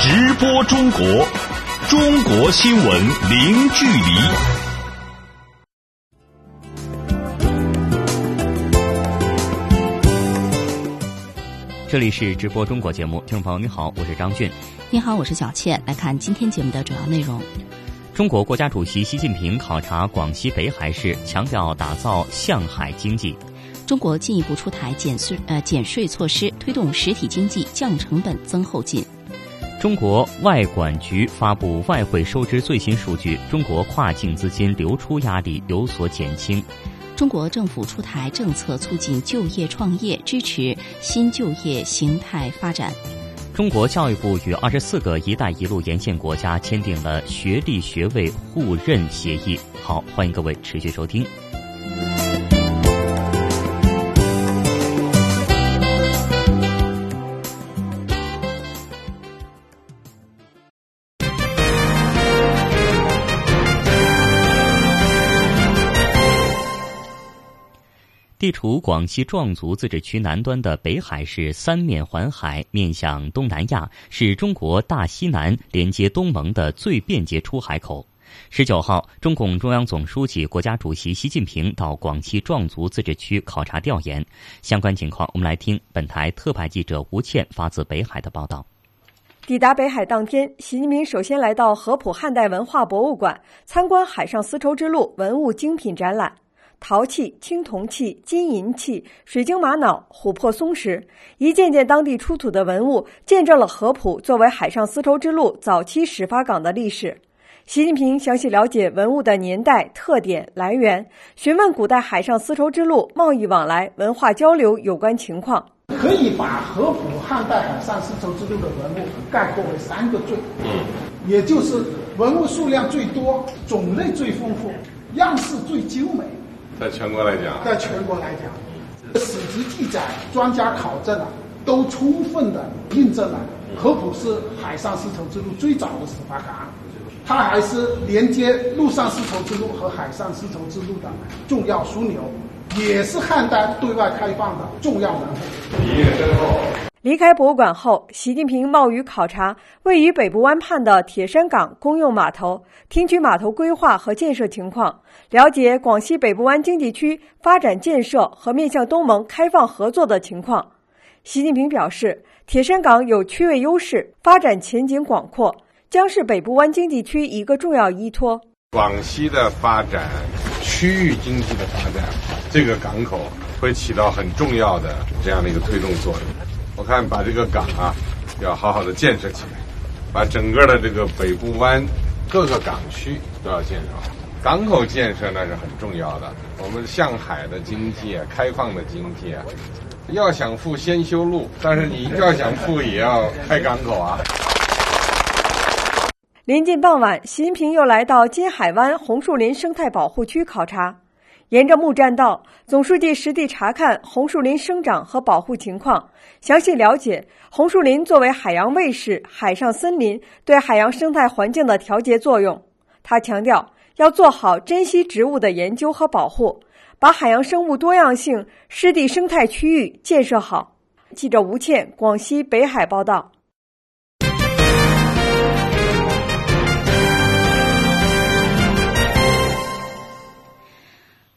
直播中国，中国新闻零距离。这里是直播中国节目，听众朋友你好，我是张俊。你好，我是小倩。来看今天节目的主要内容。中国国家主席习近平考察广西北海市，强调打造向海经济。中国进一步出台减税呃减税措施，推动实体经济降成本、增后劲。中国外管局发布外汇收支最新数据，中国跨境资金流出压力有所减轻。中国政府出台政策，促进就业创业，支持新就业形态发展。中国教育部与二十四个“一带一路”沿线国家签订了学历学位互认协议。好，欢迎各位持续收听。地处广西壮族自治区南端的北海市，三面环海，面向东南亚，是中国大西南连接东盟的最便捷出海口。十九号，中共中央总书记、国家主席习近平到广西壮族自治区考察调研。相关情况，我们来听本台特派记者吴倩发自北海的报道。抵达北海当天，习近平首先来到合浦汉代文化博物馆，参观海上丝绸之路文物精品展览。陶器、青铜器、金银器、水晶玛瑙、琥珀松石，一件件当地出土的文物，见证了合浦作为海上丝绸之路早期始发港的历史。习近平详细了解文物的年代、特点、来源，询问古代海上丝绸之路贸易往来、文化交流有关情况。可以把合浦汉代海上丝绸之路的文物概括为三个最，嗯，也就是文物数量最多、种类最丰富、样式最精美。在全国来讲，在全国来讲，史籍记载、专家考证啊，都充分的印证了合浦是海上丝绸之路最早的始发港，它还是连接陆上丝绸之路和海上丝绸之路的重要枢纽，也是汉代对外开放的重要门户。离开博物馆后，习近平冒雨考察位于北部湾畔的铁山港公用码头，听取码头规划和建设情况，了解广西北部湾经济区发展建设和面向东盟开放合作的情况。习近平表示，铁山港有区位优势，发展前景广阔，将是北部湾经济区一个重要依托。广西的发展，区域经济的发展，这个港口会起到很重要的这样的一个推动作用。我看把这个港啊，要好好的建设起来，把整个的这个北部湾各个港区都要建设好。港口建设那是很重要的。我们向海的经济啊，开放的经济啊，要想富先修路，但是你要想富也要开港口啊。临近傍晚，习近平又来到金海湾红树林生态保护区考察。沿着木栈道，总书记实地查看红树林生长和保护情况，详细了解红树林作为海洋卫士、海上森林对海洋生态环境的调节作用。他强调，要做好珍稀植物的研究和保护，把海洋生物多样性湿地生态区域建设好。记者吴倩，广西北海报道。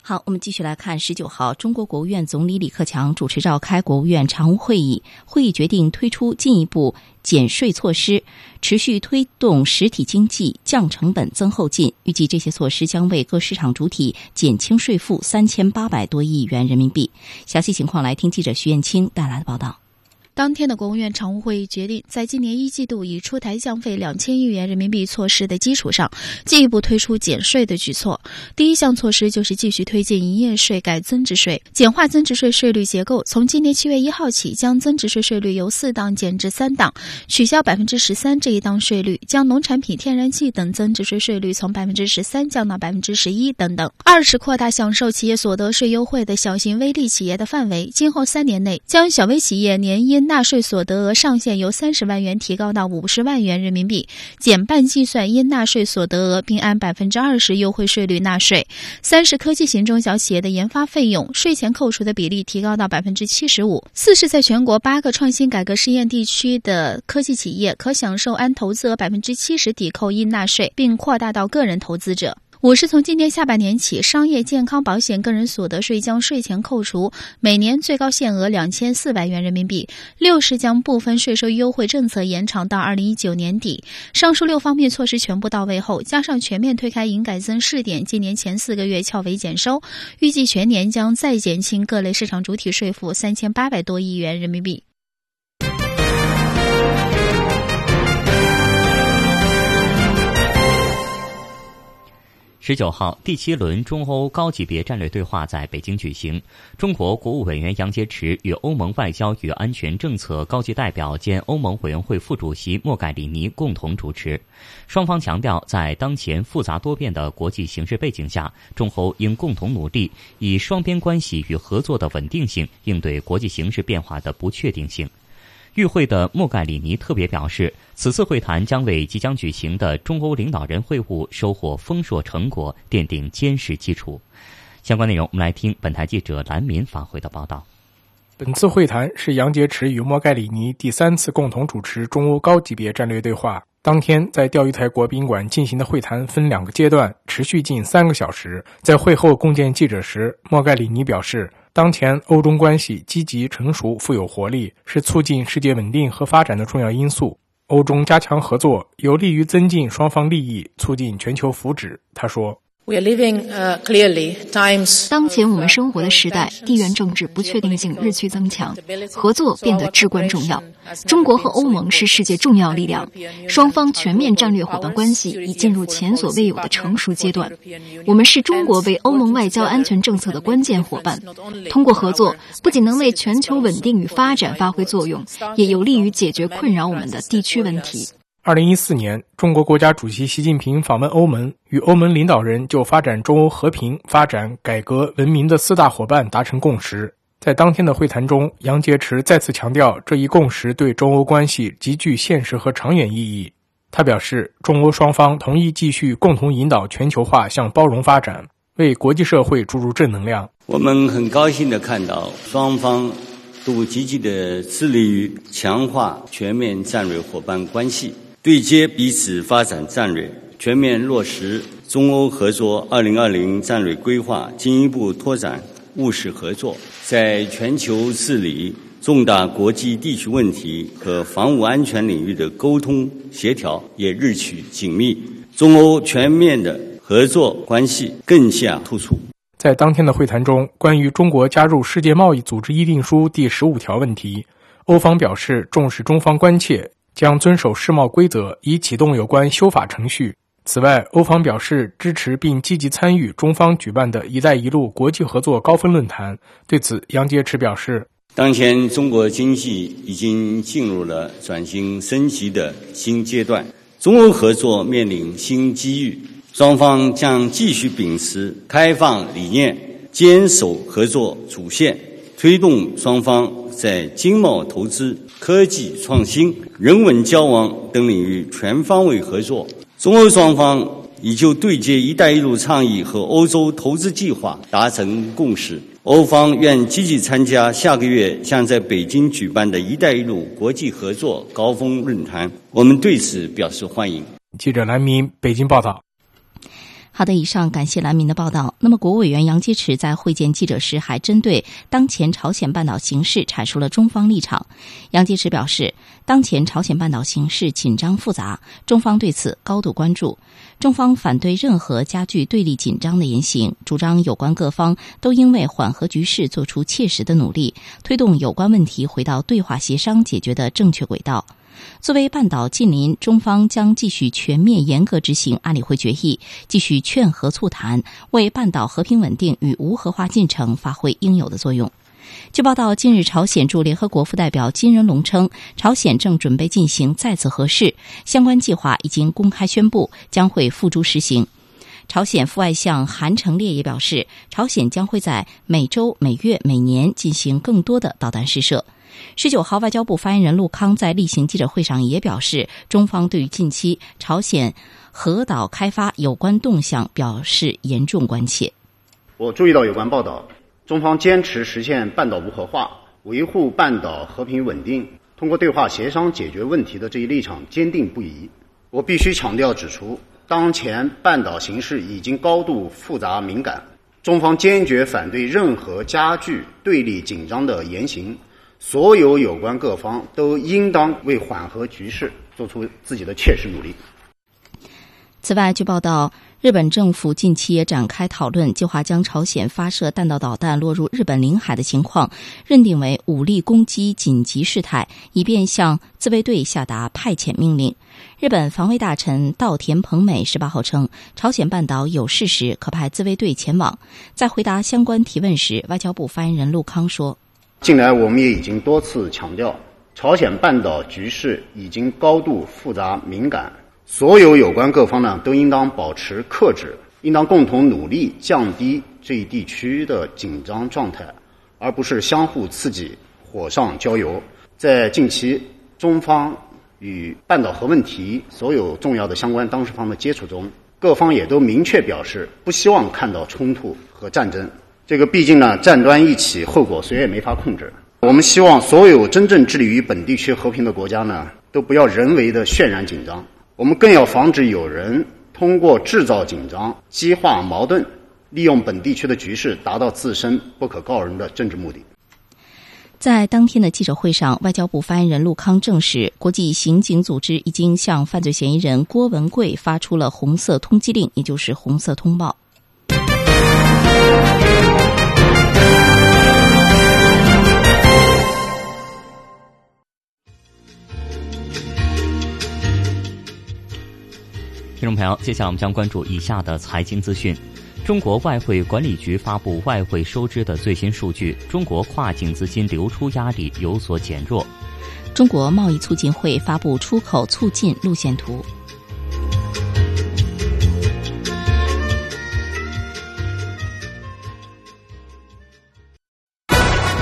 好，我们继续来看十九号，中国国务院总理李克强主持召开国务院常务会议，会议决定推出进一步减税措施，持续推动实体经济降成本、增后劲。预计这些措施将为各市场主体减轻税负三千八百多亿元人民币。详细情况，来听记者徐艳青带来的报道。当天的国务院常务会议决定，在今年一季度已出台降费两千亿元人民币措施的基础上，进一步推出减税的举措。第一项措施就是继续推进营业税改增值税，简化增值税税率结构。从今年七月一号起，将增值税税率由四档减至三档，取消百分之十三这一档税率，将农产品、天然气等增值税税率从百分之十三降到百分之十一等等。二是扩大享受企业所得税优惠的小型微利企业的范围，今后三年内将小微企业年应应纳税所得额上限由三十万元提高到五十万元人民币，减半计算应纳税所得额，并按百分之二十优惠税率纳税。三是科技型中小企业的研发费用税前扣除的比例提高到百分之七十五。四是在全国八个创新改革试验地区的科技企业可享受按投资额百分之七十抵扣应纳税，并扩大到个人投资者。五是从今年下半年起，商业健康保险个人所得税将税前扣除，每年最高限额两千四百元人民币。六是将部分税收优惠政策延长到二零一九年底。上述六方面措施全部到位后，加上全面推开营改增试点，今年前四个月翘尾减收，预计全年将再减轻各类市场主体税负三千八百多亿元人民币。十九号，第七轮中欧高级别战略对话在北京举行。中国国务委员杨洁篪与欧盟外交与安全政策高级代表兼欧盟委员会副主席莫盖里尼共同主持。双方强调，在当前复杂多变的国际形势背景下，中欧应共同努力，以双边关系与合作的稳定性应对国际形势变化的不确定性。与会的莫盖里尼特别表示，此次会谈将为即将举行的中欧领导人会晤收获丰硕成果奠定坚实基础。相关内容，我们来听本台记者兰民发回的报道。本次会谈是杨洁篪与莫盖里尼第三次共同主持中欧高级别战略对话。当天在钓鱼台国宾馆进行的会谈分两个阶段，持续近三个小时。在会后共见记者时，莫盖里尼表示。当前欧中关系积极成熟、富有活力，是促进世界稳定和发展的重要因素。欧中加强合作，有利于增进双方利益，促进全球福祉。他说。当前我们生活的时代，地缘政治不确定性日趋增强，合作变得至关重要。中国和欧盟是世界重要力量，双方全面战略伙伴关系已进入前所未有的成熟阶段。我们是中国为欧盟外交安全政策的关键伙伴。通过合作，不仅能为全球稳定与发展发挥作用，也有利于解决困扰我们的地区问题。二零一四年，中国国家主席习近平访问欧盟，与欧盟领导人就发展中欧和平、发展、改革、文明的四大伙伴达成共识。在当天的会谈中，杨洁篪再次强调这一共识对中欧关系极具现实和长远意义。他表示，中欧双方同意继续共同引导全球化向包容发展，为国际社会注入正能量。我们很高兴地看到，双方都积极地致力于强化全面战略伙伴关系。对接彼此发展战略，全面落实中欧合作二零二零战略规划，进一步拓展务实合作，在全球治理、重大国际地区问题和防务安全领域的沟通协调也日趋紧密，中欧全面的合作关系更加突出。在当天的会谈中，关于中国加入世界贸易组织议定书第十五条问题，欧方表示重视中方关切。将遵守世贸规则，以启动有关修法程序。此外，欧方表示支持并积极参与中方举办的一带一路国际合作高峰论坛。对此，杨洁篪表示：“当前中国经济已经进入了转型升级的新阶段，中欧合作面临新机遇，双方将继续秉持开放理念，坚守合作主线，推动双方在经贸投资。”科技创新、人文交往等领域全方位合作。中欧双方已就对接“一带一路”倡议和欧洲投资计划达成共识。欧方愿积极参加下个月将在北京举办的一带一路国际合作高峰论坛，我们对此表示欢迎。记者蓝明北京报道。好的，以上感谢蓝明的报道。那么，国务委员杨洁篪在会见记者时，还针对当前朝鲜半岛形势阐述了中方立场。杨洁篪表示，当前朝鲜半岛形势紧张复杂，中方对此高度关注。中方反对任何加剧对立紧张的言行，主张有关各方都应为缓和局势做出切实的努力，推动有关问题回到对话协商解决的正确轨道。作为半岛近邻，中方将继续全面严格执行安理会决议，继续劝和促谈，为半岛和平稳定与无核化进程发挥应有的作用。据报道，近日朝鲜驻联合国副代表金仁龙称，朝鲜正准备进行再次核试，相关计划已经公开宣布，将会付诸实行。朝鲜副外相韩成烈也表示，朝鲜将会在每周、每月、每年进行更多的导弹试射。十九号，外交部发言人陆康在例行记者会上也表示，中方对于近期朝鲜核岛开发有关动向表示严重关切。我注意到有关报道，中方坚持实现半岛无核化、维护半岛和平稳定、通过对话协商解决问题的这一立场坚定不移。我必须强调指出，当前半岛形势已经高度复杂敏感，中方坚决反对任何加剧对立紧张的言行。所有有关各方都应当为缓和局势做出自己的切实努力。此外，据报道，日本政府近期也展开讨论，计划将朝鲜发射弹道导弹落入日本领海的情况认定为武力攻击紧急事态，以便向自卫队下达派遣命令。日本防卫大臣稻田朋美十八号称，朝鲜半岛有事时可派自卫队前往。在回答相关提问时，外交部发言人陆康说。近来，我们也已经多次强调，朝鲜半岛局势已经高度复杂敏感，所有有关各方呢都应当保持克制，应当共同努力降低这一地区的紧张状态，而不是相互刺激、火上浇油。在近期，中方与半岛核问题所有重要的相关当事方的接触中，各方也都明确表示不希望看到冲突和战争。这个毕竟呢，战端一起，后果谁也没法控制。我们希望所有真正致力于本地区和平的国家呢，都不要人为的渲染紧张。我们更要防止有人通过制造紧张、激化矛盾，利用本地区的局势，达到自身不可告人的政治目的。在当天的记者会上，外交部发言人陆康证实，国际刑警组织已经向犯罪嫌疑人郭文贵发出了红色通缉令，也就是红色通报。听众朋友，接下来我们将关注以下的财经资讯：中国外汇管理局发布外汇收支的最新数据，中国跨境资金流出压力有所减弱；中国贸易促进会发布出口促进路线图。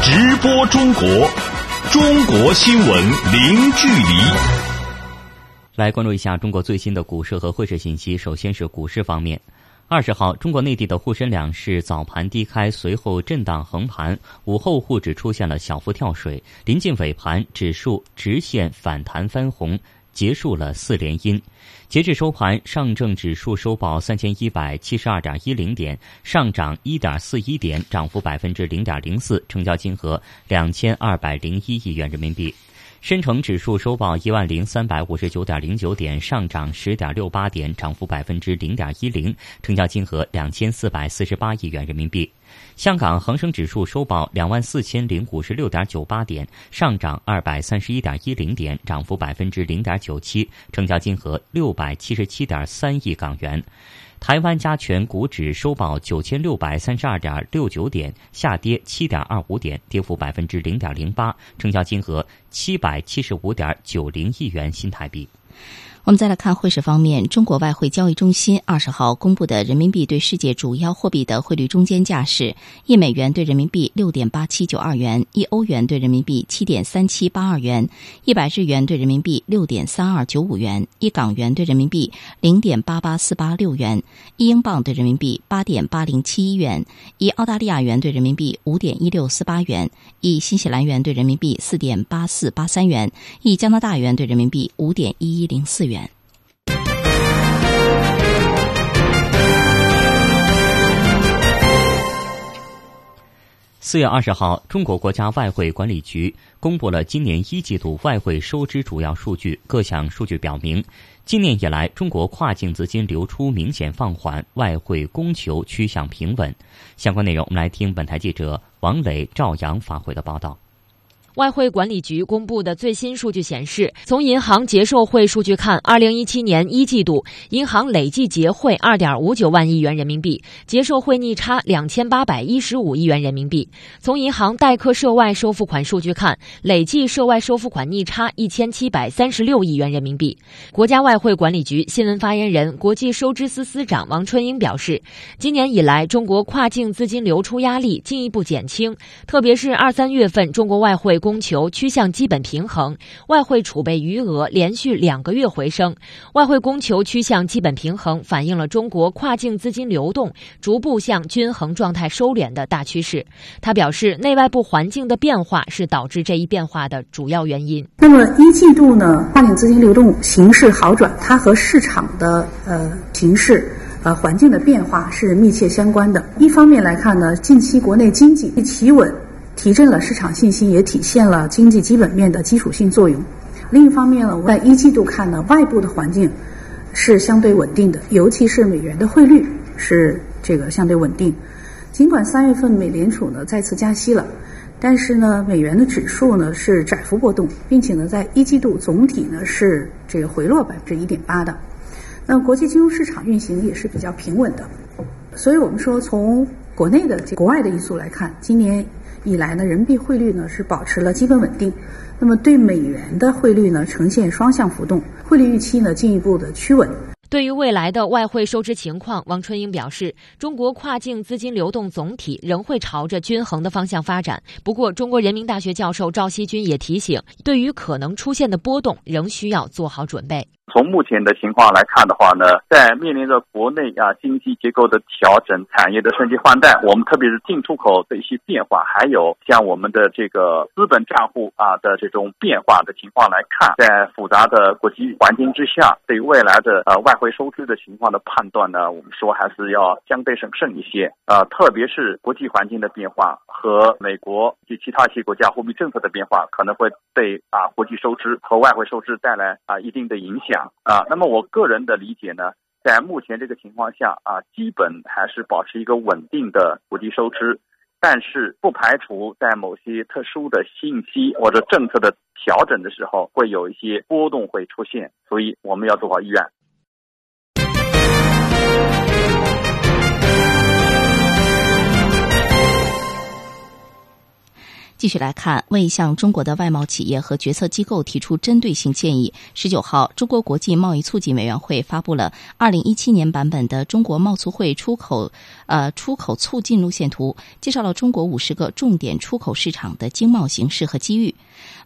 直播中国，中国新闻零距离。来关注一下中国最新的股市和汇市信息。首先是股市方面，二十号，中国内地的沪深两市早盘低开，随后震荡横盘，午后沪指出现了小幅跳水，临近尾盘，指数直线反弹翻红，结束了四连阴。截至收盘，上证指数收报三千一百七十二点一零点，上涨一点四一点，涨幅百分之零点零四，成交金额两千二百零一亿元人民币。深成指数收报一万零三百五十九点零九点，上涨十点六八点，涨幅百分之零点一零，成交金额两千四百四十八亿元人民币。香港恒生指数收报两万四千零五十六点九八点，上涨二百三十一点一零点，涨幅百分之零点九七，成交金额六百七十七点三亿港元。台湾加权股指收报九千六百三十二点六九点，下跌七点二五点，跌幅百分之零点零八，成交金额七百七十五点九零亿元新台币。我们再来看汇市方面，中国外汇交易中心二十号公布的人民币对世界主要货币的汇率中间价是：一美元对人民币六点八七九二元，一欧元对人民币七点三七八二元，一百日元对人民币六点三二九五元，一港元对人民币零点八八四八六元，一英镑对人民币八点八零七一元，一澳大利亚元对人民币五点一六四八元，一新西兰元对人民币四点八四八三元，一加拿大元对人民币五点一一零四元。四月二十号，中国国家外汇管理局公布了今年一季度外汇收支主要数据。各项数据表明，今年以来，中国跨境资金流出明显放缓，外汇供求趋向平稳。相关内容，我们来听本台记者王磊、赵阳发回的报道。外汇管理局公布的最新数据显示，从银行结售汇数据看，二零一七年一季度银行累计结汇二点五九万亿元人民币，结售汇逆差两千八百一十五亿元人民币。从银行代客涉外收付款数据看，累计涉外收付款逆差一千七百三十六亿元人民币。国家外汇管理局新闻发言人、国际收支司司长王春英表示，今年以来，中国跨境资金流出压力进一步减轻，特别是二三月份，中国外汇供求趋向基本平衡，外汇储备余额连续两个月回升。外汇供求趋向基本平衡，反映了中国跨境资金流动逐步向均衡状态收敛的大趋势。他表示，内外部环境的变化是导致这一变化的主要原因。那么一季度呢，跨境资金流动形势好转，它和市场的呃形势。呃，环境的变化是密切相关的。一方面来看呢，近期国内经济企稳，提振了市场信心，也体现了经济基本面的基础性作用。另一方面呢，在一季度看呢，外部的环境是相对稳定的，尤其是美元的汇率是这个相对稳定。尽管三月份美联储呢再次加息了，但是呢，美元的指数呢是窄幅波动，并且呢，在一季度总体呢是这个回落百分之一点八的。那国际金融市场运行也是比较平稳的，所以我们说从国内的、国外的因素来看，今年以来呢，人民币汇率呢是保持了基本稳定，那么对美元的汇率呢呈现双向浮动，汇率预期呢进一步的趋稳。对于未来的外汇收支情况，王春英表示，中国跨境资金流动总体仍会朝着均衡的方向发展。不过，中国人民大学教授赵锡军也提醒，对于可能出现的波动，仍需要做好准备。从目前的情况来看的话呢，在面临着国内啊经济结构的调整、产业的升级换代，我们特别是进出口的一些变化，还有像我们的这个资本账户啊的这种变化的情况来看，在复杂的国际环境之下，对未来的呃外汇收支的情况的判断呢，我们说还是要相对审慎一些啊，特别是国际环境的变化和美国及其他一些国家货币政策的变化，可能会对啊国际收支和外汇收支带来啊一定的影响。啊，那么我个人的理解呢，在目前这个情况下啊，基本还是保持一个稳定的土地收支，但是不排除在某些特殊的信息或者政策的调整的时候，会有一些波动会出现，所以我们要做好预案。继续来看，为向中国的外贸企业和决策机构提出针对性建议，十九号，中国国际贸易促进委员会发布了二零一七年版本的中国贸促会出口呃出口促进路线图，介绍了中国五十个重点出口市场的经贸形势和机遇。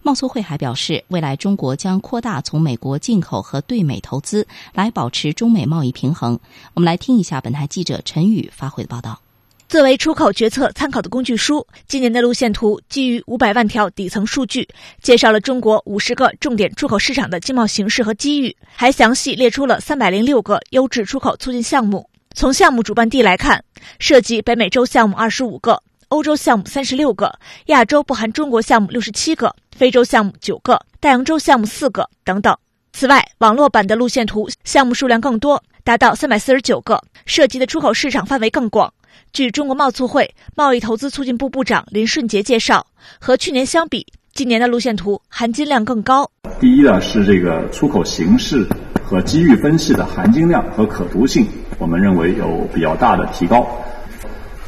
贸促会还表示，未来中国将扩大从美国进口和对美投资，来保持中美贸易平衡。我们来听一下本台记者陈宇发回的报道。作为出口决策参考的工具书，今年的路线图基于五百万条底层数据，介绍了中国五十个重点出口市场的经贸形势和机遇，还详细列出了三百零六个优质出口促进项目。从项目主办地来看，涉及北美洲项目二十五个，欧洲项目三十六个，亚洲不含中国项目六十七个，非洲项目九个，大洋洲项目四个等等。此外，网络版的路线图项目数量更多，达到三百四十九个，涉及的出口市场范围更广。据中国贸促会贸易投资促进部部长林顺杰介绍，和去年相比，今年的路线图含金量更高。第一呢是这个出口形势和机遇分析的含金量和可读性，我们认为有比较大的提高。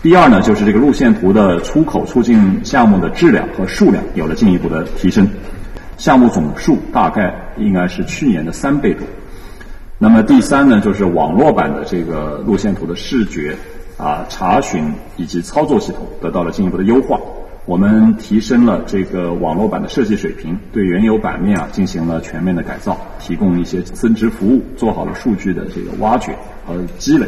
第二呢就是这个路线图的出口促进项目的质量和数量有了进一步的提升，项目总数大概应该是去年的三倍多。那么第三呢就是网络版的这个路线图的视觉。啊，查询以及操作系统得到了进一步的优化。我们提升了这个网络版的设计水平，对原有版面啊进行了全面的改造，提供一些增值服务，做好了数据的这个挖掘和积累。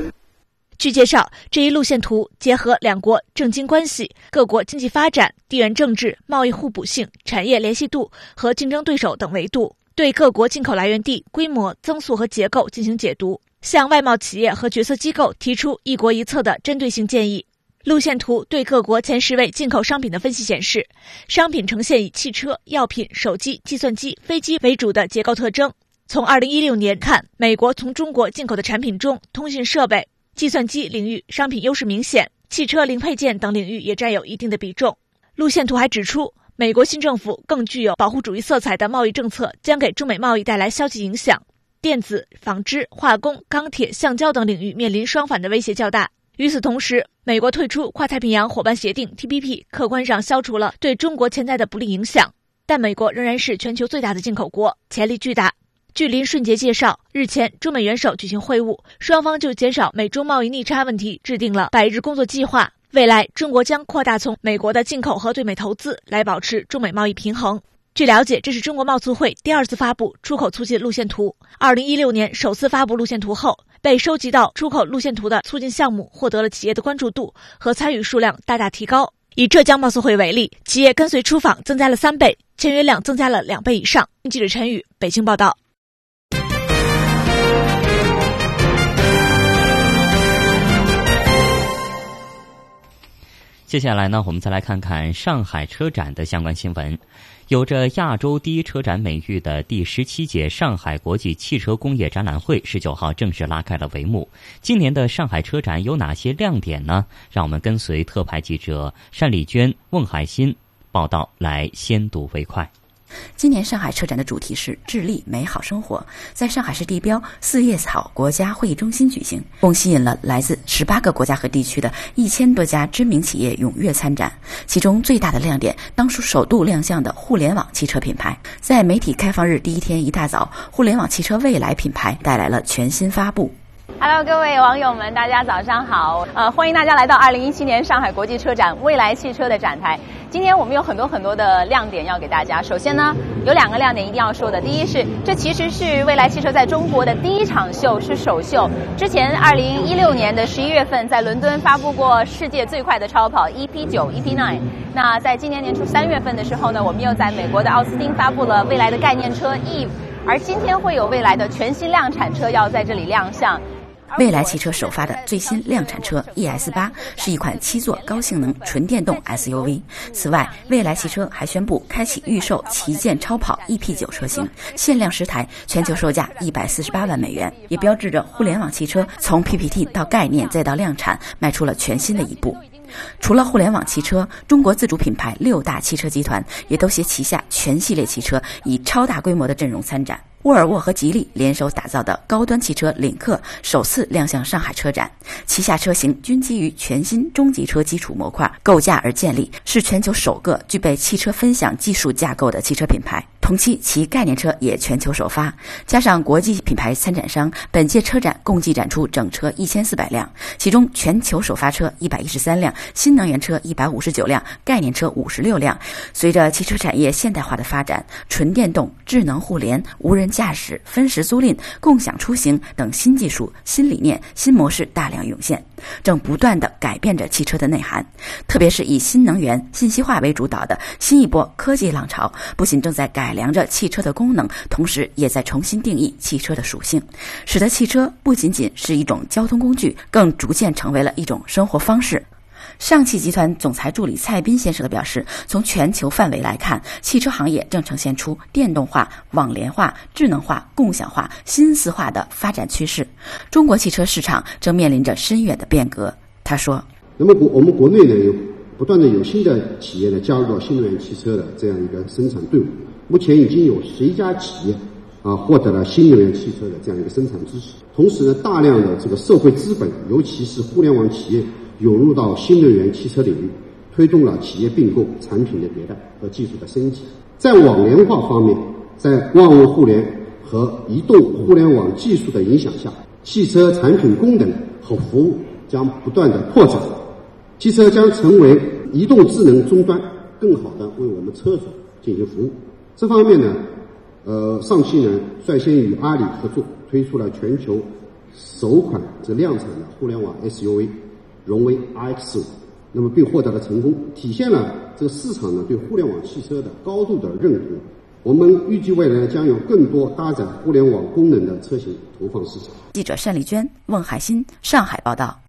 据介绍，这一路线图结合两国政经关系、各国经济发展、地缘政治、贸易互补性、产业联系度和竞争对手等维度，对各国进口来源地规模、增速和结构进行解读。向外贸企业和决策机构提出一国一策的针对性建议。路线图对各国前十位进口商品的分析显示，商品呈现以汽车、药品、手机、计算机、飞机为主的结构特征。从二零一六年看，美国从中国进口的产品中，通讯设备、计算机领域商品优势明显，汽车零配件等领域也占有一定的比重。路线图还指出，美国新政府更具有保护主义色彩的贸易政策将给中美贸易带来消极影响。电子、纺织、化工、钢铁、橡胶等领域面临双反的威胁较大。与此同时，美国退出跨太平洋伙伴协定 （TPP），客观上消除了对中国潜在的不利影响。但美国仍然是全球最大的进口国，潜力巨大。据林顺杰介绍，日前中美元首举行会晤，双方就减少美中贸易逆差问题制定了百日工作计划，未来，中国将扩大从美国的进口和对美投资，来保持中美贸易平衡。据了解，这是中国贸促会第二次发布出口促进路线图。二零一六年首次发布路线图后，被收集到出口路线图的促进项目获得了企业的关注度和参与数量大大提高。以浙江贸促会为例，企业跟随出访增加了三倍，签约量增加了两倍以上。记者陈宇北京报道。接下来呢，我们再来看看上海车展的相关新闻。有着亚洲第一车展美誉的第十七届上海国际汽车工业展览会，十九号正式拉开了帷幕。今年的上海车展有哪些亮点呢？让我们跟随特派记者单丽娟、孟海鑫报道来先睹为快。今年上海车展的主题是“致力美好生活”，在上海市地标四叶草国家会议中心举行，共吸引了来自十八个国家和地区的一千多家知名企业踊跃参展。其中最大的亮点当属首度亮相的互联网汽车品牌。在媒体开放日第一天一大早，互联网汽车未来品牌带来了全新发布。Hello，各位网友们，大家早上好！呃，欢迎大家来到二零一七年上海国际车展未来汽车的展台。今天我们有很多很多的亮点要给大家。首先呢，有两个亮点一定要说的。第一是，这其实是未来汽车在中国的第一场秀，是首秀。之前二零一六年的十一月份在伦敦发布过世界最快的超跑 EP 九 EP Nine。那在今年年初三月份的时候呢，我们又在美国的奥斯汀发布了未来的概念车 Eve。而今天会有未来的全新量产车要在这里亮相。未来汽车首发的最新量产车 ES 八是一款七座高性能纯电动 SUV。此外，未来汽车还宣布开启预售旗舰超跑 EP 九车型，限量十台，全球售价一百四十八万美元，也标志着互联网汽车从 PPT 到概念再到量产迈出了全新的一步。除了互联网汽车，中国自主品牌六大汽车集团也都携旗下全系列汽车以超大规模的阵容参展。沃尔沃和吉利联手打造的高端汽车领克首次亮相上海车展，旗下车型均基于全新中级车基础模块构架而建立，是全球首个具备汽车分享技术架构的汽车品牌。同期，其概念车也全球首发，加上国际品牌参展商，本届车展共计展出整车一千四百辆，其中全球首发车一百一十三辆，新能源车一百五十九辆，概念车五十六辆。随着汽车产业现代化的发展，纯电动、智能互联、无人驾驶、分时租赁、共享出行等新技术、新理念、新模式大量涌现，正不断的改变着汽车的内涵。特别是以新能源、信息化为主导的新一波科技浪潮，不仅正在改。良着汽车的功能，同时也在重新定义汽车的属性，使得汽车不仅仅是一种交通工具，更逐渐成为了一种生活方式。上汽集团总裁助理蔡斌先生的表示，从全球范围来看，汽车行业正呈现出电动化、网联化、智能化、共享化、新四化的发展趋势。中国汽车市场正面临着深远的变革。他说：“那么国我们国内呢，有不断的有新的企业呢加入到新能源汽车的这样一个生产队伍。”目前已经有十一家企业啊获得了新能源汽车的这样一个生产支持，同时呢，大量的这个社会资本，尤其是互联网企业涌入到新能源汽车领域，推动了企业并购、产品的迭代和技术的升级。在网联化方面，在万物互联和移动互联网技术的影响下，汽车产品功能和服务将不断的扩展，汽车将成为移动智能终端，更好的为我们车主进行服务。这方面呢，呃，上汽呢率先与阿里合作，推出了全球首款这量产的互联网 SUV 荣威 RX 五，那么并获得了成功，体现了这个市场呢对互联网汽车的高度的认可。我们预计未来将有更多搭载互联网功能的车型投放市场。记者单丽娟、孟海鑫，上海报道。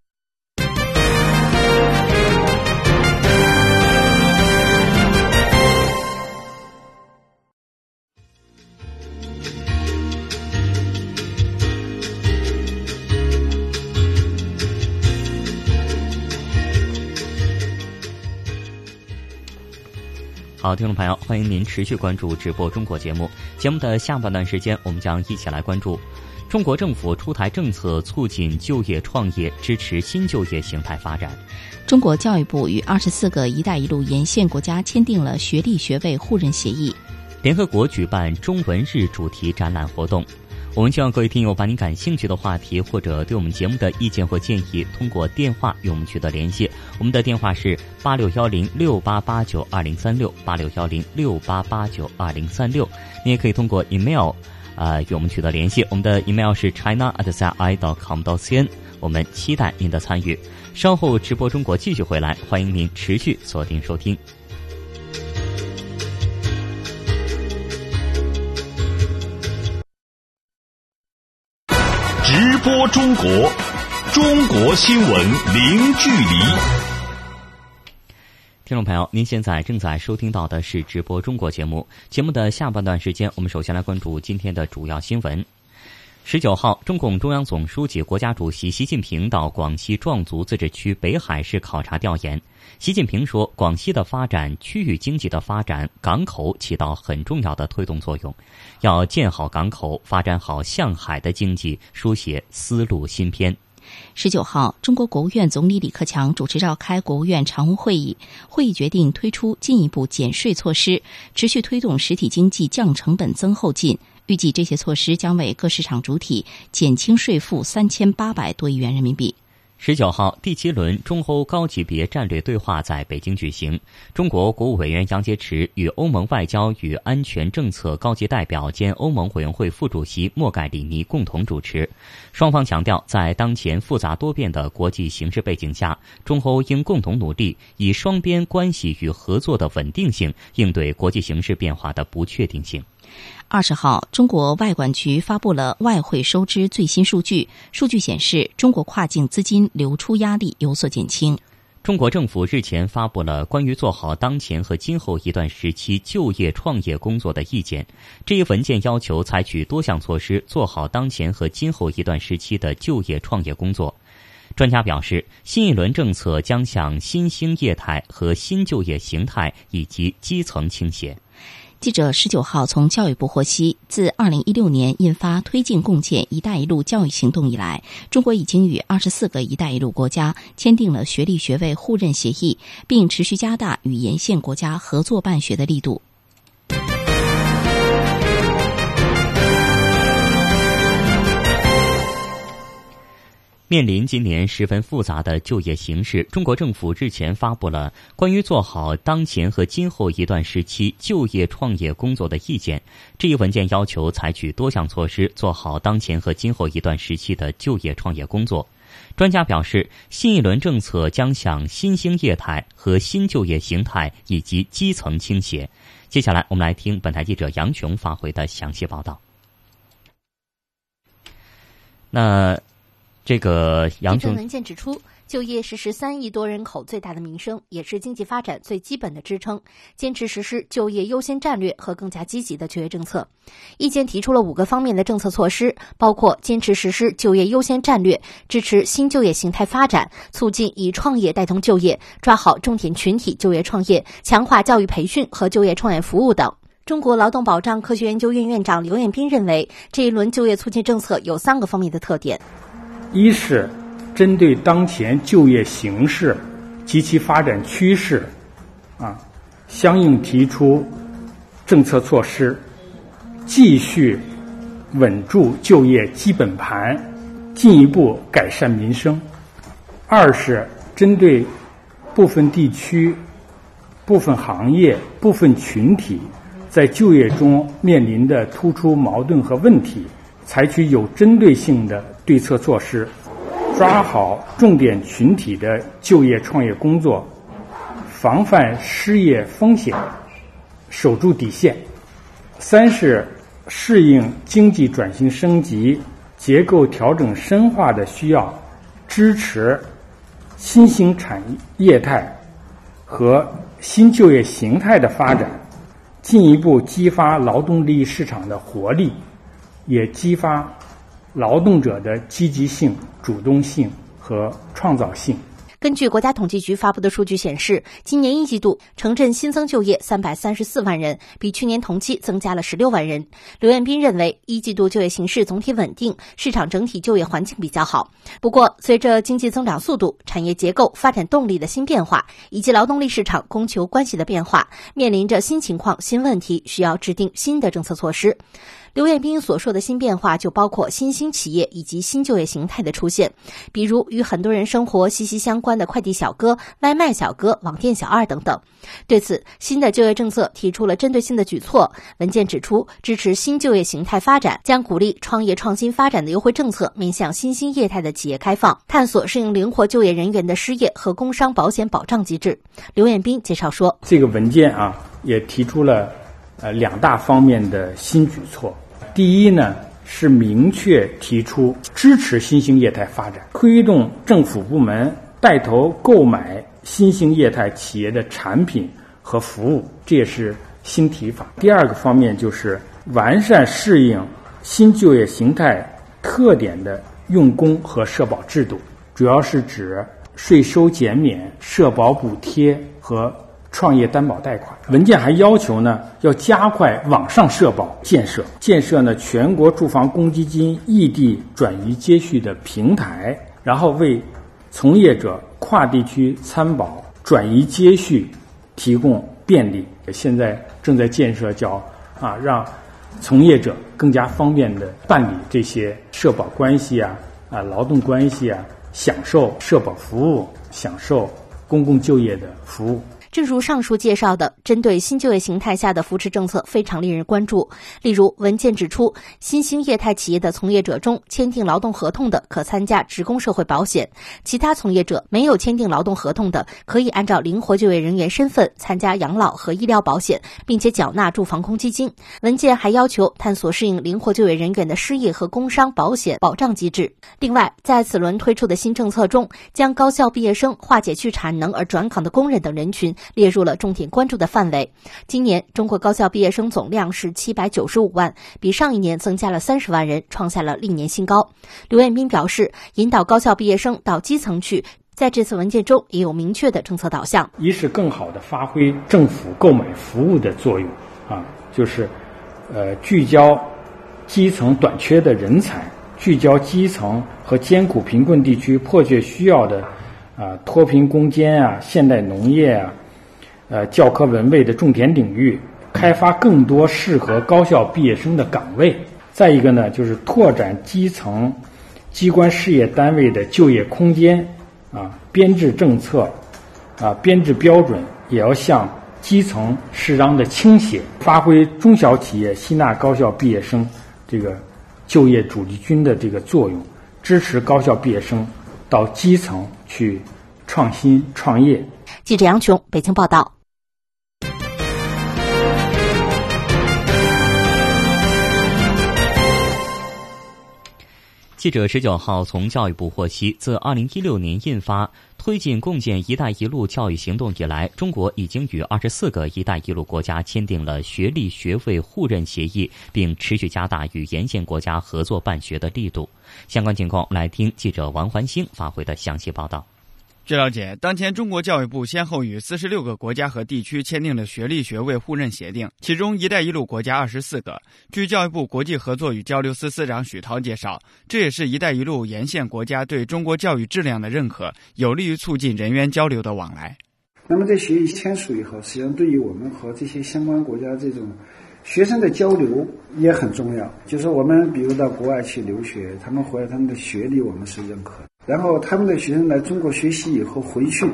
好，听众朋友，欢迎您持续关注直播中国节目。节目的下半段时间，我们将一起来关注中国政府出台政策，促进就业创业，支持新就业形态发展。中国教育部与二十四个“一带一路”沿线国家签订了学历学位互认协议。联合国举办中文日主题展览活动。我们希望各位听友把您感兴趣的话题或者对我们节目的意见或建议，通过电话与我们取得联系。我们的电话是八六幺零六八八九二零三六八六幺零六八八九二零三六。你也可以通过 email 啊与我们取得联系。我们的 email 是 china at c i dot com dot cn。我们期待您的参与。稍后直播中国继续回来，欢迎您持续锁定收听。播中国，中国新闻零距离。听众朋友，您现在正在收听到的是直播中国节目。节目的下半段时间，我们首先来关注今天的主要新闻。十九号，中共中央总书记、国家主席习近平到广西壮族自治区北海市考察调研。习近平说，广西的发展、区域经济的发展、港口起到很重要的推动作用，要建好港口，发展好向海的经济，书写丝路新篇。十九号，中国国务院总理李克强主持召开国务院常务会议，会议决定推出进一步减税措施，持续推动实体经济降成本、增后劲。预计这些措施将为各市场主体减轻税负三千八百多亿元人民币。十九号，第七轮中欧高级别战略对话在北京举行。中国国务委员杨洁篪与欧盟外交与安全政策高级代表兼欧盟委员会副主席莫盖里尼共同主持。双方强调，在当前复杂多变的国际形势背景下，中欧应共同努力，以双边关系与合作的稳定性应对国际形势变化的不确定性。二十号，中国外管局发布了外汇收支最新数据。数据显示，中国跨境资金流出压力有所减轻。中国政府日前发布了关于做好当前和今后一段时期就业创业工作的意见。这一文件要求采取多项措施，做好当前和今后一段时期的就业创业工作。专家表示，新一轮政策将向新兴业态和新就业形态以及基层倾斜。记者十九号从教育部获悉，自二零一六年印发推进共建“一带一路”教育行动以来，中国已经与二十四个“一带一路”国家签订了学历学位互认协议，并持续加大与沿线国家合作办学的力度。面临今年十分复杂的就业形势，中国政府日前发布了关于做好当前和今后一段时期就业创业工作的意见。这一文件要求采取多项措施，做好当前和今后一段时期的就业创业工作。专家表示，新一轮政策将向新兴业态和新就业形态以及基层倾斜。接下来，我们来听本台记者杨琼发回的详细报道。那。这个杨份文件指出，就业是十三亿多人口最大的民生，也是经济发展最基本的支撑。坚持实施就业优先战略和更加积极的就业政策。意见提出了五个方面的政策措施，包括坚持实施就业优先战略，支持新就业形态发展，促进以创业带动就业，抓好重点群体就业创业，强化教育培训和就业创业服务等。中国劳动保障科学研究院院长刘彦斌认为，这一轮就业促进政策有三个方面的特点。一是针对当前就业形势及其发展趋势，啊，相应提出政策措施，继续稳住就业基本盘，进一步改善民生。二是针对部分地区、部分行业、部分群体在就业中面临的突出矛盾和问题。采取有针对性的对策措施，抓好重点群体的就业创业工作，防范失业风险，守住底线。三是适应经济转型升级、结构调整深化的需要，支持新兴产业态和新就业形态的发展，进一步激发劳动力市场的活力。也激发劳动者的积极性、主动性和创造性。根据国家统计局发布的数据显示，今年一季度城镇新增就业三百三十四万人，比去年同期增加了十六万人。刘彦斌认为，一季度就业形势总体稳定，市场整体就业环境比较好。不过，随着经济增长速度、产业结构、发展动力的新变化，以及劳动力市场供求关系的变化，面临着新情况、新问题，需要制定新的政策措施。刘彦斌所说的新变化，就包括新兴企业以及新就业形态的出现，比如与很多人生活息息相关的快递小哥、外卖小哥、网店小二等等。对此，新的就业政策提出了针对性的举措。文件指出，支持新就业形态发展，将鼓励创业创新发展的优惠政策面向新兴业态的企业开放，探索适应灵活就业人员的失业和工伤保险保障机制。刘彦斌介绍说，这个文件啊，也提出了呃两大方面的新举措。第一呢，是明确提出支持新兴业态发展，推动政府部门带头购买新兴业态企业的产品和服务，这也是新提法。第二个方面就是完善适应新就业形态特点的用工和社保制度，主要是指税收减免、社保补贴和。创业担保贷款文件还要求呢，要加快网上社保建设，建设呢全国住房公积金异地转移接续的平台，然后为从业者跨地区参保转移接续提供便利。现在正在建设，叫啊，让从业者更加方便的办理这些社保关系啊啊劳动关系啊，享受社保服务，享受公共就业的服务。正如上述介绍的，针对新就业形态下的扶持政策非常令人关注。例如，文件指出，新兴业态企业的从业者中，签订劳动合同的可参加职工社会保险；其他从业者没有签订劳动合同的，可以按照灵活就业人员身份参加养老和医疗保险，并且缴纳住房公积金。文件还要求探索适应灵活就业人员的失业和工伤保险保障机制。另外，在此轮推出的新政策中，将高校毕业生、化解去产能而转岗的工人等人群。列入了重点关注的范围。今年中国高校毕业生总量是七百九十五万，比上一年增加了三十万人，创下了历年新高。刘彦斌表示，引导高校毕业生到基层去，在这次文件中也有明确的政策导向。一是更好的发挥政府购买服务的作用，啊，就是呃聚焦基层短缺的人才，聚焦基层和艰苦贫困地区迫切需要的啊脱贫攻坚啊，现代农业啊。呃，教科文卫的重点领域，开发更多适合高校毕业生的岗位。再一个呢，就是拓展基层机关事业单位的就业空间。啊，编制政策，啊，编制标准也要向基层适当的倾斜，发挥中小企业吸纳高校毕业生这个就业主力军的这个作用，支持高校毕业生到基层去创新创业。记者杨琼，北京报道。记者十九号从教育部获悉，自二零一六年印发推进共建“一带一路”教育行动以来，中国已经与二十四个“一带一路”国家签订了学历学位互认协议，并持续加大与沿线国家合作办学的力度。相关情况，来听记者王环星发回的详细报道。据了解，当前中国教育部先后与四十六个国家和地区签订了学历学位互认协定，其中“一带一路”国家二十四个。据教育部国际合作与交流司司长许涛介绍，这也是一带一路沿线国家对中国教育质量的认可，有利于促进人员交流的往来。那么，在协议签署以后，实际上对于我们和这些相关国家这种学生的交流也很重要。就是我们比如到国外去留学，他们回来他们的学历我们是认可。然后他们的学生来中国学习以后回去，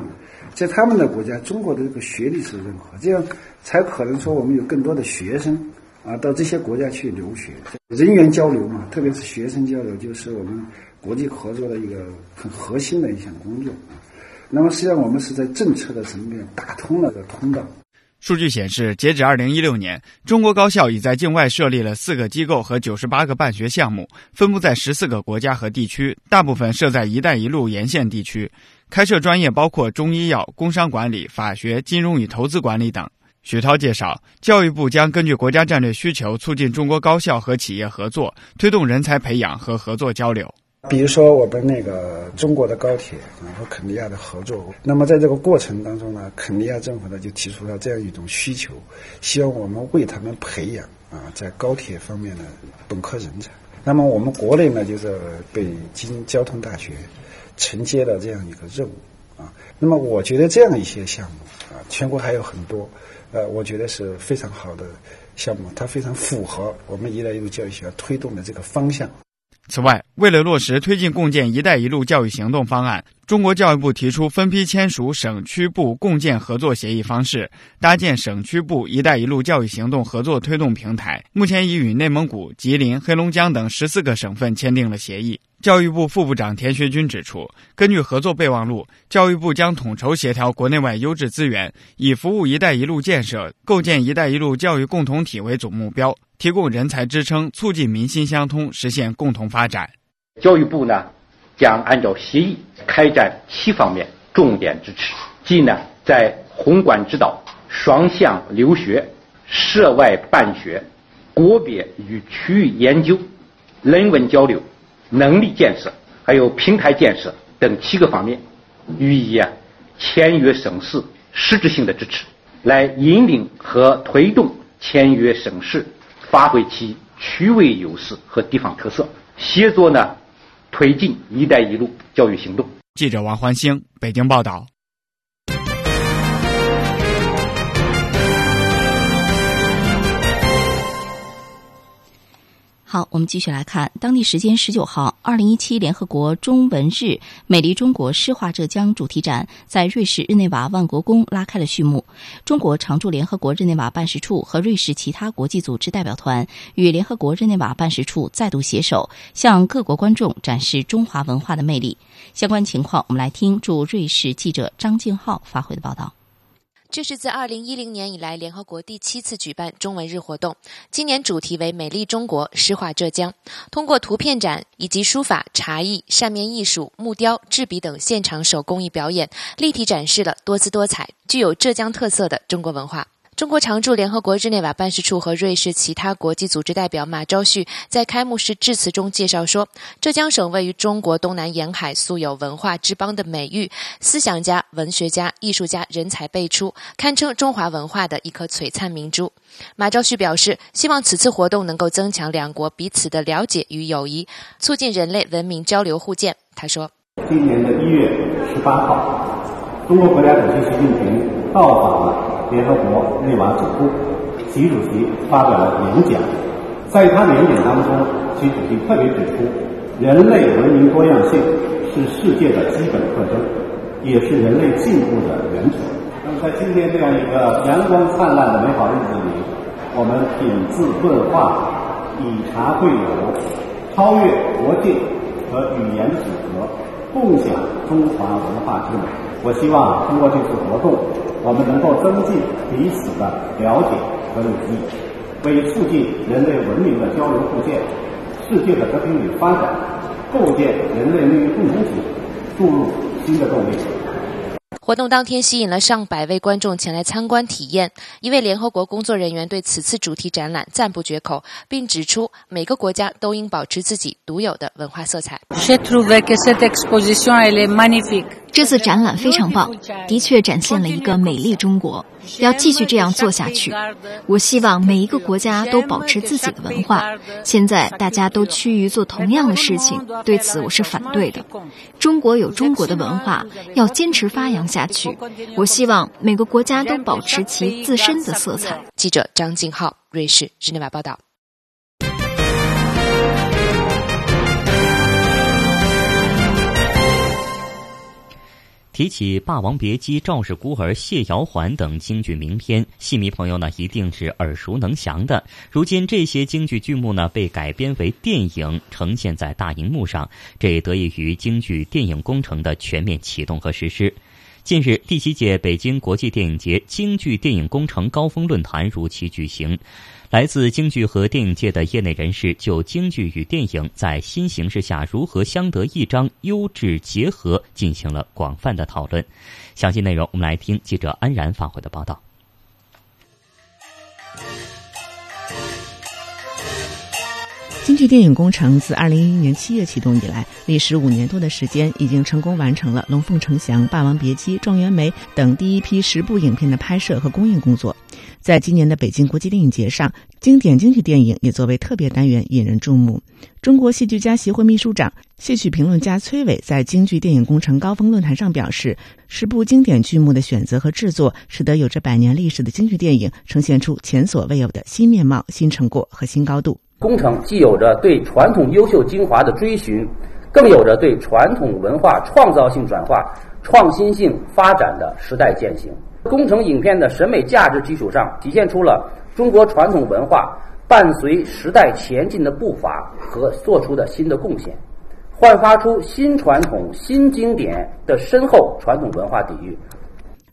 在他们的国家，中国的这个学历是认可，这样才可能说我们有更多的学生啊到这些国家去留学，人员交流嘛，特别是学生交流，就是我们国际合作的一个很核心的一项工作。那么实际上我们是在政策的层面打通了这个通道。数据显示，截止二零一六年，中国高校已在境外设立了四个机构和九十八个办学项目，分布在十四个国家和地区，大部分设在“一带一路”沿线地区。开设专业包括中医药、工商管理、法学、金融与投资管理等。许涛介绍，教育部将根据国家战略需求，促进中国高校和企业合作，推动人才培养和合作交流。比如说，我们那个中国的高铁啊和肯尼亚的合作，那么在这个过程当中呢，肯尼亚政府呢就提出了这样一种需求，希望我们为他们培养啊在高铁方面的本科人才。那么我们国内呢就是北京交通大学承接了这样一个任务啊。那么我觉得这样一些项目啊，全国还有很多，呃，我觉得是非常好的项目，它非常符合我们“一带一路”教育学校推动的这个方向。此外，为了落实推进共建“一带一路”教育行动方案，中国教育部提出分批签署省区部共建合作协议方式，搭建省区部“一带一路”教育行动合作推动平台。目前已与内蒙古、吉林、黑龙江等十四个省份签订了协议。教育部副部长田学军指出，根据合作备忘录，教育部将统筹协调国内外优质资源，以服务“一带一路”建设、构建“一带一路”教育共同体为总目标。提供人才支撑，促进民心相通，实现共同发展。教育部呢，将按照协议开展七方面重点支持，即呢，在宏观指导、双向留学、涉外办学、国别与区域研究、人文交流、能力建设，还有平台建设等七个方面，予以啊签约省市实质性的支持，来引领和推动签约省市。发挥其区位优势和地方特色，协作呢推进“一带一路”教育行动。记者王欢星北京报道。好，我们继续来看，当地时间十九号，二零一七联合国中文日“美丽中国，诗画浙江”主题展在瑞士日内瓦万国宫拉开了序幕。中国常驻联合国日内瓦办事处和瑞士其他国际组织代表团与联合国日内瓦办事处再度携手，向各国观众展示中华文化的魅力。相关情况，我们来听驻瑞士记者张静浩发回的报道。这是自二零一零年以来联合国第七次举办中文日活动，今年主题为“美丽中国，诗画浙江”。通过图片展以及书法、茶艺、扇面艺术、木雕、制笔等现场手工艺表演，立体展示了多姿多彩、具有浙江特色的中国文化。中国常驻联合国日内瓦办事处和瑞士其他国际组织代表马昭旭在开幕式致辞中介绍说：“浙江省位于中国东南沿海，素有文化之邦的美誉，思想家、文学家、艺术家人才辈出，堪称中华文化的一颗璀璨明珠。”马昭旭表示，希望此次活动能够增强两国彼此的了解与友谊，促进人类文明交流互鉴。他说：“今年的一月十八号，中国国家主席习近平到访了。”联合国内瓦总部，习主席发表了演讲。在他的演讲当中，习主席特别指出，人类文明多样性是世界的基本特征，也是人类进步的源泉。那么，在今天这样一个阳光灿烂的美好日子里，我们品字问话，以茶会友，超越国界和语言的阻隔，共享中华文化之美。我希望通过这次活动。我们能够增进彼此的了解和友谊，为促进人类文明的交流互鉴、世界的和平与发展，构建人类命运共同体，注入新的动力。活动当天吸引了上百位观众前来参观体验。一位联合国工作人员对此次主题展览赞不绝口，并指出每个国家都应保持自己独有的文化色彩。这次展览非常棒，的确展现了一个美丽中国。要继续这样做下去。我希望每一个国家都保持自己的文化。现在大家都趋于做同样的事情，对此我是反对的。中国有中国的文化，要坚持发扬下去。我希望每个国家都保持其自身的色彩。记者张静浩，瑞士日内瓦报道。提起《霸王别姬》《赵氏孤儿》《谢瑶环》等京剧名篇，戏迷朋友呢一定是耳熟能详的。如今这些京剧剧目呢被改编为电影，呈现在大荧幕上，这也得益于京剧电影工程的全面启动和实施。近日，第七届北京国际电影节京剧电影工程高峰论坛如期举行。来自京剧和电影界的业内人士就京剧与电影在新形势下如何相得益彰、优质结合进行了广泛的讨论。详细内容，我们来听记者安然发回的报道。京剧电影工程自二零一一年七月启动以来，历时五年多的时间，已经成功完成了《龙凤呈祥》《霸王别姬》《状元梅》等第一批十部影片的拍摄和公映工作。在今年的北京国际电影节上，经典京剧电影也作为特别单元引人注目。中国戏剧家协会秘书长、戏曲评论家崔伟在京剧电影工程高峰论坛上表示，十部经典剧目的选择和制作，使得有着百年历史的京剧电影呈现出前所未有的新面貌、新成果和新高度。工程既有着对传统优秀精华的追寻，更有着对传统文化创造性转化、创新性发展的时代践行。工程影片的审美价值基础上，体现出了中国传统文化伴随时代前进的步伐和做出的新的贡献，焕发出新传统、新经典的深厚传统文化底蕴。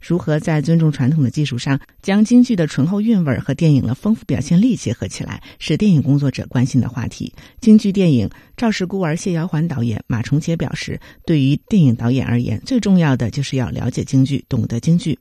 如何在尊重传统的基础上，将京剧的醇厚韵味和电影的丰富表现力结合起来，是电影工作者关心的话题。京剧电影《赵氏孤儿》谢瑶环导演马崇杰表示，对于电影导演而言，最重要的就是要了解京剧，懂得京剧。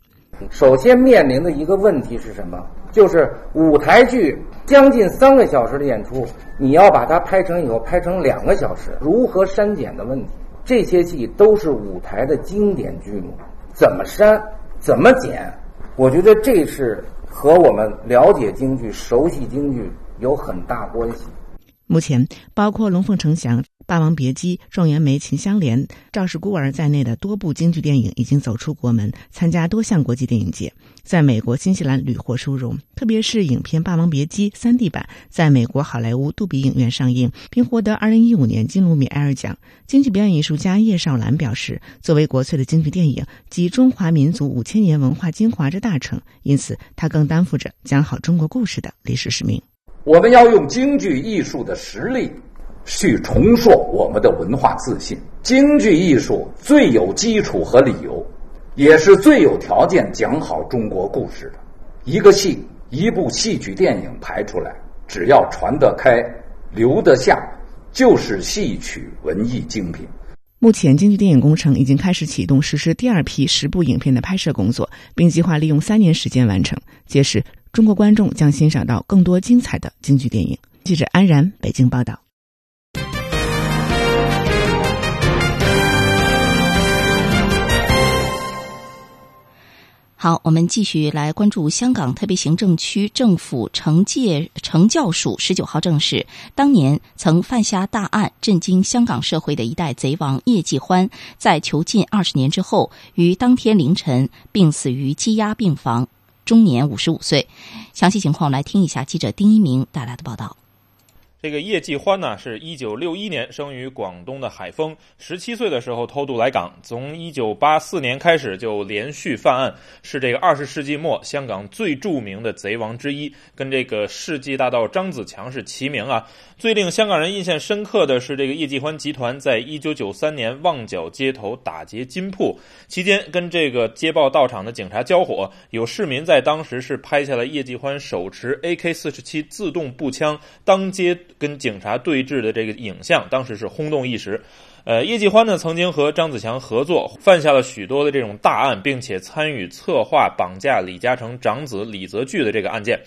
首先面临的一个问题是什么？就是舞台剧将近三个小时的演出，你要把它拍成以后拍成两个小时，如何删减的问题？这些戏都是舞台的经典剧目，怎么删？怎么减？我觉得这是和我们了解京剧、熟悉京剧有很大关系。目前，包括《龙凤呈祥》《霸王别姬》《状元梅》《秦香莲》《赵氏孤儿》在内的多部京剧电影已经走出国门，参加多项国际电影节，在美国、新西兰屡获殊荣。特别是影片《霸王别姬》三 D 版在美国好莱坞杜比影院上映，并获得2015年金卢米埃尔奖。京剧表演艺术家叶绍兰表示：“作为国粹的京剧电影，集中华民族五千年文化精华之大成，因此他更担负着讲好中国故事的历史使命。”我们要用京剧艺术的实力去重塑我们的文化自信。京剧艺术最有基础和理由，也是最有条件讲好中国故事的。一个戏，一部戏曲电影排出来，只要传得开、留得下，就是戏曲文艺精品。目前，京剧电影工程已经开始启动实施第二批十部影片的拍摄工作，并计划利用三年时间完成。届时，中国观众将欣赏到更多精彩的京剧电影。记者安然，北京报道。好，我们继续来关注香港特别行政区政府惩戒惩教署十九号证实，当年曾犯下大案、震惊香港社会的一代贼王叶继欢，在囚禁二十年之后，于当天凌晨病死于羁押病房，终年五十五岁。详细情况来听一下记者丁一鸣带来的报道。这个叶继欢呢，是一九六一年生于广东的海丰，十七岁的时候偷渡来港，从一九八四年开始就连续犯案，是这个二十世纪末香港最著名的贼王之一，跟这个世纪大盗张子强是齐名啊。最令香港人印象深刻的是，这个叶继欢集团在一九九三年旺角街头打劫金铺期间，跟这个接报到场的警察交火，有市民在当时是拍下了叶继欢手持 AK 四十七自动步枪当街。跟警察对峙的这个影像，当时是轰动一时。呃，叶继欢呢曾经和张子强合作，犯下了许多的这种大案，并且参与策划绑架李嘉诚长子李泽钜的这个案件。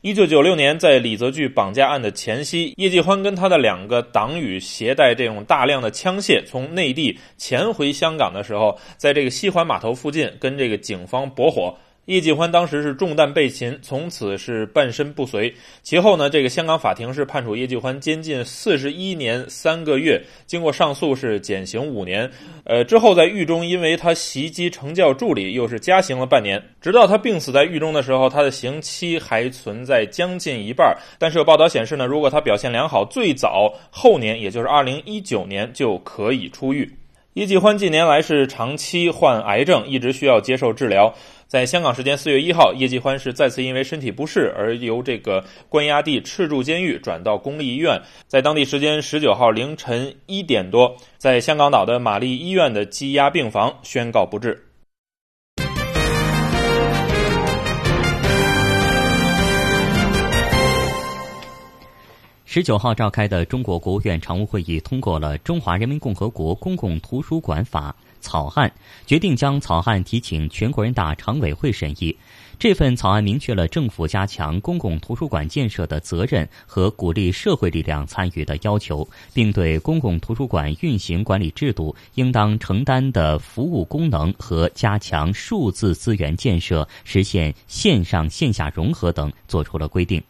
一九九六年，在李泽钜绑架案的前夕，叶继欢跟他的两个党羽携带这种大量的枪械从内地潜回香港的时候，在这个西环码头附近跟这个警方搏火。叶继欢当时是中弹被擒，从此是半身不遂。其后呢，这个香港法庭是判处叶继欢监禁四十一年三个月，经过上诉是减刑五年。呃，之后在狱中，因为他袭击惩教助理，又是加刑了半年。直到他病死在狱中的时候，他的刑期还存在将近一半。但是有报道显示呢，如果他表现良好，最早后年，也就是二零一九年就可以出狱。叶继欢近年来是长期患癌症，一直需要接受治疗。在香港时间四月一号，叶继欢是再次因为身体不适而由这个关押地赤柱监狱转到公立医院。在当地时间十九号凌晨一点多，在香港岛的玛丽医院的羁押病房宣告不治。十九号召开的中国国务院常务会议通过了《中华人民共和国公共图书馆法》。草案决定将草案提请全国人大常委会审议。这份草案明确了政府加强公共图书馆建设的责任和鼓励社会力量参与的要求，并对公共图书馆运行管理制度应当承担的服务功能和加强数字资源建设、实现线上线下融合等作出了规定。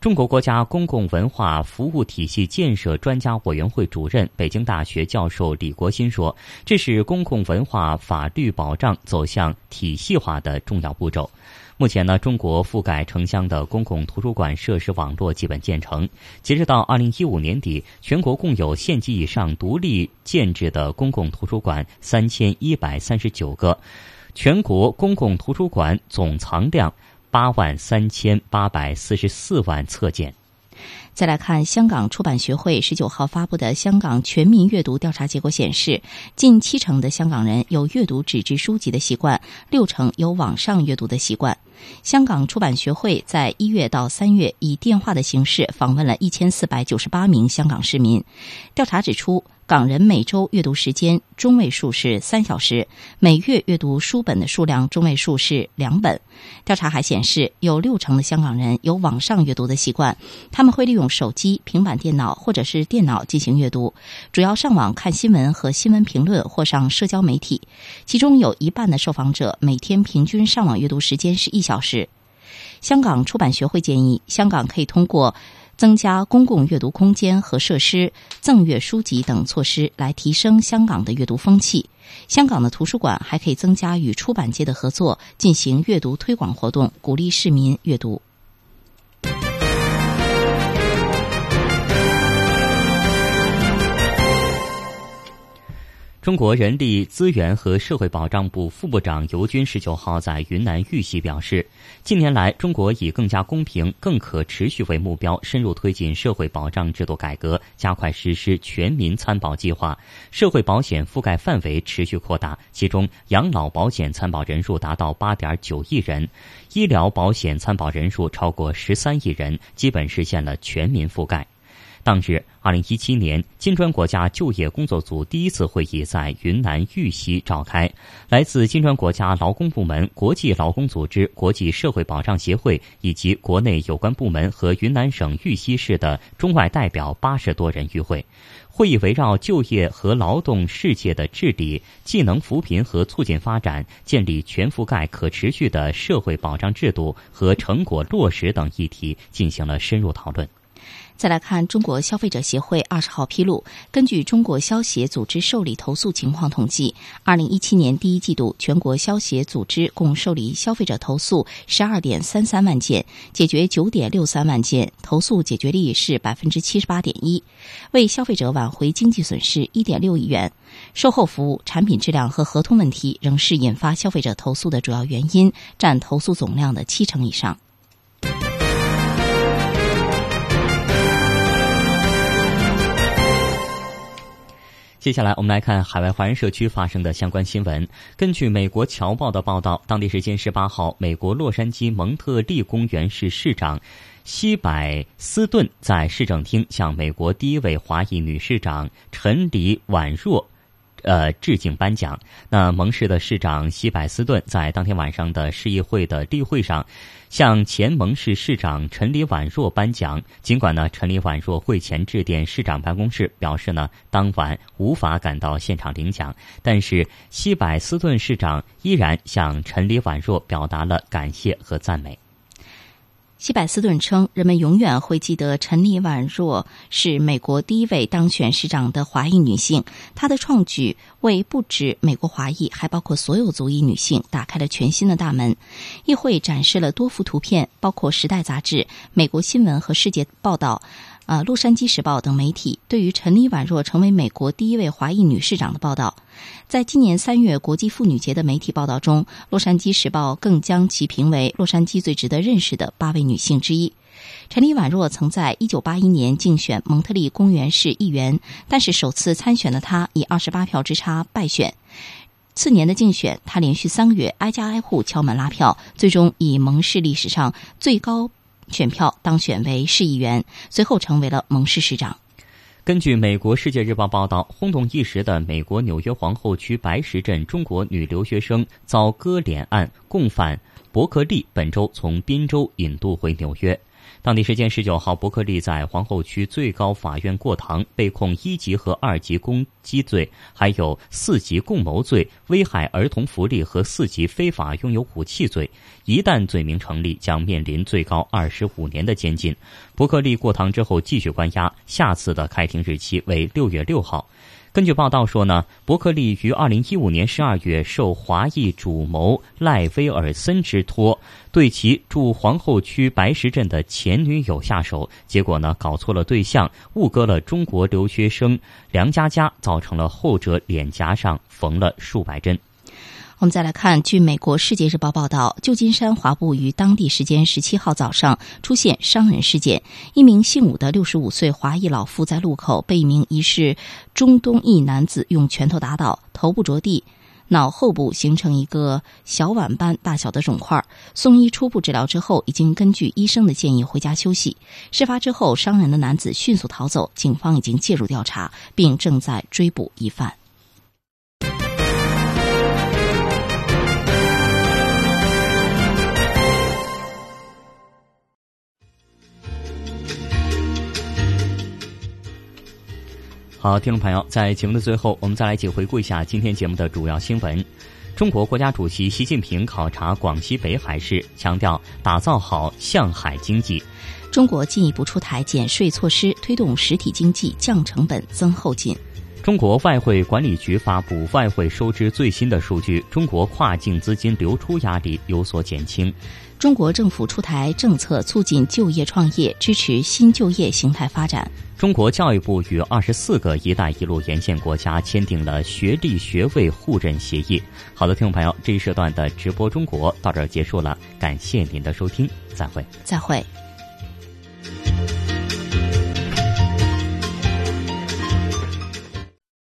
中国国家公共文化服务体系建设专家委员会主任、北京大学教授李国新说：“这是公共文化法律保障走向体系化的重要步骤。目前呢，中国覆盖城乡的公共图书馆设施网络基本建成。截止到二零一五年底，全国共有县级以上独立建制的公共图书馆三千一百三十九个，全国公共图书馆总藏量。”八万三千八百四十四万册件。再来看香港出版学会十九号发布的香港全民阅读调查结果显示，近七成的香港人有阅读纸质书籍的习惯，六成有网上阅读的习惯。香港出版学会在一月到三月以电话的形式访问了一千四百九十八名香港市民。调查指出，港人每周阅读时间中位数是三小时，每月阅读书本的数量中位数是两本。调查还显示，有六成的香港人有网上阅读的习惯，他们会利用手机、平板电脑或者是电脑进行阅读，主要上网看新闻和新闻评论或上社交媒体。其中有一半的受访者每天平均上网阅读时间是一小时。香港出版学会建议，香港可以通过增加公共阅读空间和设施、赠阅书籍等措施来提升香港的阅读风气。香港的图书馆还可以增加与出版界的合作，进行阅读推广活动，鼓励市民阅读。中国人力资源和社会保障部副部长尤军十九号在云南玉溪表示，近年来，中国以更加公平、更可持续为目标，深入推进社会保障制度改革，加快实施全民参保计划，社会保险覆盖范围持续扩大，其中养老保险参保人数达到八点九亿人，医疗保险参保人数超过十三亿人，基本实现了全民覆盖。当日，二零一七年金砖国家就业工作组第一次会议在云南玉溪召开。来自金砖国家劳工部门、国际劳工组织、国际社会保障协会以及国内有关部门和云南省玉溪市的中外代表八十多人与会。会议围绕就业和劳动世界的治理、技能扶贫和促进发展、建立全覆盖可持续的社会保障制度和成果落实等议题进行了深入讨论。再来看中国消费者协会二十号披露，根据中国消协组织受理投诉情况统计，二零一七年第一季度，全国消协组织共受理消费者投诉十二点三三万件，解决九点六三万件，投诉解决率是百分之七十八点一，为消费者挽回经济损失一点六亿元。售后服务、产品质量和合同问题仍是引发消费者投诉的主要原因，占投诉总量的七成以上。接下来，我们来看海外华人社区发生的相关新闻。根据美国《侨报》的报道，当地时间十八号，美国洛杉矶蒙特利公园市市长西柏斯顿在市政厅向美国第一位华裔女市长陈李婉若。呃，致敬颁奖。那蒙市的市长西柏斯顿在当天晚上的市议会的例会上，向前蒙市市长陈李婉若颁奖。尽管呢，陈李婉若会前致电市长办公室，表示呢，当晚无法赶到现场领奖，但是西柏斯顿市长依然向陈李婉若表达了感谢和赞美。西柏斯顿称，人们永远会记得陈丽宛若是美国第一位当选市长的华裔女性。她的创举为不止美国华裔，还包括所有族裔女性打开了全新的大门。议会展示了多幅图片，包括《时代》杂志、美国新闻和世界报道。啊，《洛杉矶时报》等媒体对于陈丽宛若成为美国第一位华裔女市长的报道，在今年三月国际妇女节的媒体报道中，《洛杉矶时报》更将其评为洛杉矶最值得认识的八位女性之一。陈丽宛若曾在一九八一年竞选蒙特利公园市议员，但是首次参选的她以二十八票之差败选。次年的竞选，她连续三个月挨家挨户敲门拉票，最终以蒙市历史上最高。选票当选为市议员，随后成为了蒙市市长。根据美国《世界日报》报道，轰动一时的美国纽约皇后区白石镇中国女留学生遭割脸案共犯伯克利本周从宾州引渡回纽约。当地时间十九号，伯克利在皇后区最高法院过堂，被控一级和二级攻击罪，还有四级共谋罪、危害儿童福利和四级非法拥有武器罪。一旦罪名成立，将面临最高二十五年的监禁。伯克利过堂之后继续关押，下次的开庭日期为六月六号。根据报道说呢，伯克利于二零一五年十二月受华裔主谋赖威尔森之托，对其住皇后区白石镇的前女友下手，结果呢搞错了对象，误割了中国留学生梁佳佳，造成了后者脸颊上缝了数百针。我们再来看，据美国《世界日报》报道，旧金山华埠于当地时间十七号早上出现伤人事件。一名姓武的六十五岁华裔老妇在路口被一名疑似中东裔男子用拳头打倒，头部着地，脑后部形成一个小碗般大小的肿块。送医初步治疗之后，已经根据医生的建议回家休息。事发之后，伤人的男子迅速逃走，警方已经介入调查，并正在追捕疑犯。好，听众朋友，在节目的最后，我们再来一起回顾一下今天节目的主要新闻。中国国家主席习近平考察广西北海市，强调打造好向海经济。中国进一步出台减税措施，推动实体经济降成本、增后劲。中国外汇管理局发布外汇收支最新的数据，中国跨境资金流出压力有所减轻。中国政府出台政策，促进就业创业，支持新就业形态发展。中国教育部与二十四个一带一路沿线国家签订了学历学位互认协议。好的听众朋友这一时段的直播中国到这儿结束了感谢您的收听再会。再会。